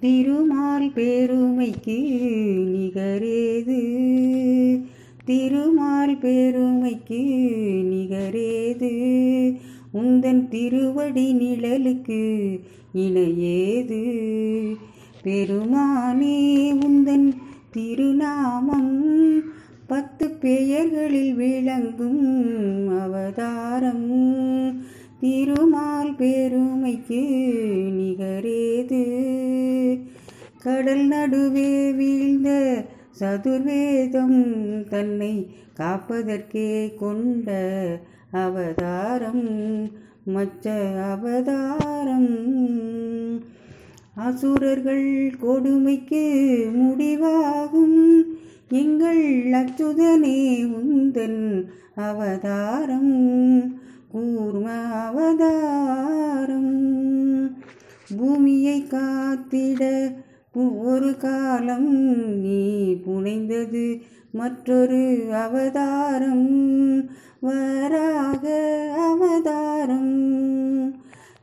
திருமால் பெருமைக்கு நிகரேது. திருமால் பெருமைக்கு நிகரேது. உந்தன் திருவடி நிழலுக்கு இணையேது பெருமானே உந்தன் திருநாமம் பத்து பெயர்களில் விளங்கும் அவதாரம். திருமால் பெருமைக்கு நிகரேது. கடல் நடுவே வீழ்ந்த சதுர்வேதம் தன்னை காப்பதற்கே கொண்ட அவதாரம் மச்ச அவதாரம். அசுரர்கள் கொடுமைக்கு முடிவாகும். எங்கள் அச்சுதனே உந்தன் அவதாரம் கூர்ம அவதாரம். பூமியை காத்திட ஒரு காலம் நீ புனைந்தது மற்றொரு அவதாரம். வராக அவதாரம்.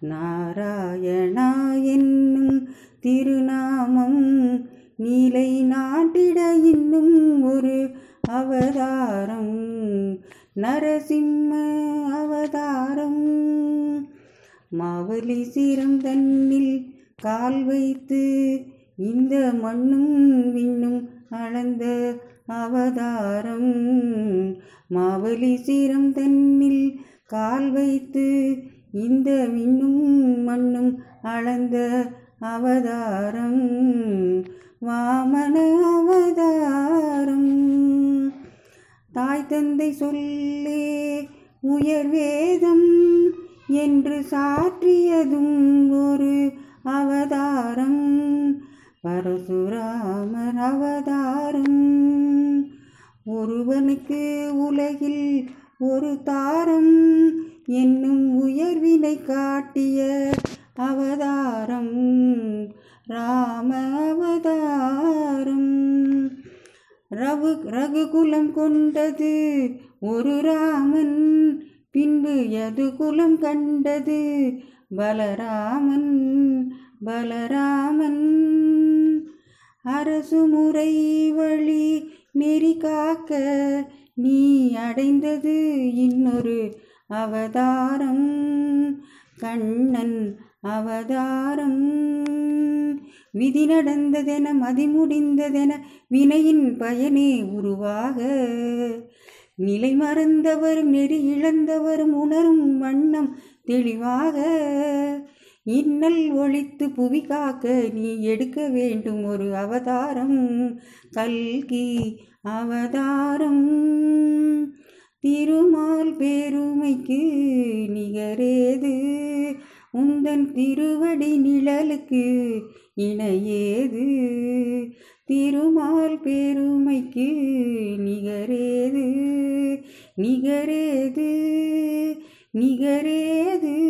நாராயணா என்னும் திருநாமம் நீலை நாட்டிட இன்னும் ஒரு அவதாரம். நரசிம்ம அவதாரம். மாவலி சீரம் தன்னில் கால் வைத்து இந்த மண்ணும் விண்ணும் அளந்த அவதாரம். மாவலி சீரம் தன்னில் கால் வைத்து இந்த விண்ணும் மண்ணும் அளந்த அவதாரம். வாமன அவதாரம். தாய் தந்தை சொல்லே உயர் வேதம் என்று சாற்றியதும் ஒரு அவதாரம். பரசுராமர் அவதாரம் ஒருவனுக்கு உலகில் ஒரு தாரம் என்னும் உயர்வினை காட்டிய அவதாரம் ராம அவதாரம் ரகு ரகுகுலம் கொண்டது ஒரு ராமன் பின்பு எது குலம் கண்டது பலராமன் பலராமன். அரசு முறை வழி நெறி காக்க நீ அடைந்தது இன்னொரு அவதாரம். கண்ணன் அவதாரம். விதி நடந்ததென மதிமுடிந்ததென வினையின் பயனே உருவாக. நிலை மறந்தவரும் நெறி இழந்தவரும் உணரும் வண்ணம் தெளிவாக. இன்னல் ஒழித்து புவி காக்க நீ எடுக்க வேண்டும் ஒரு அவதாரம். கல்கி அவதாரம். திருமால் பெருமைக்கு நிகரேது. உந்தன் திருவடி நிழலுக்கு இணையேது. திருமால் பெருமைக்கு நிகரேது. நிகரேது. நிகரேது.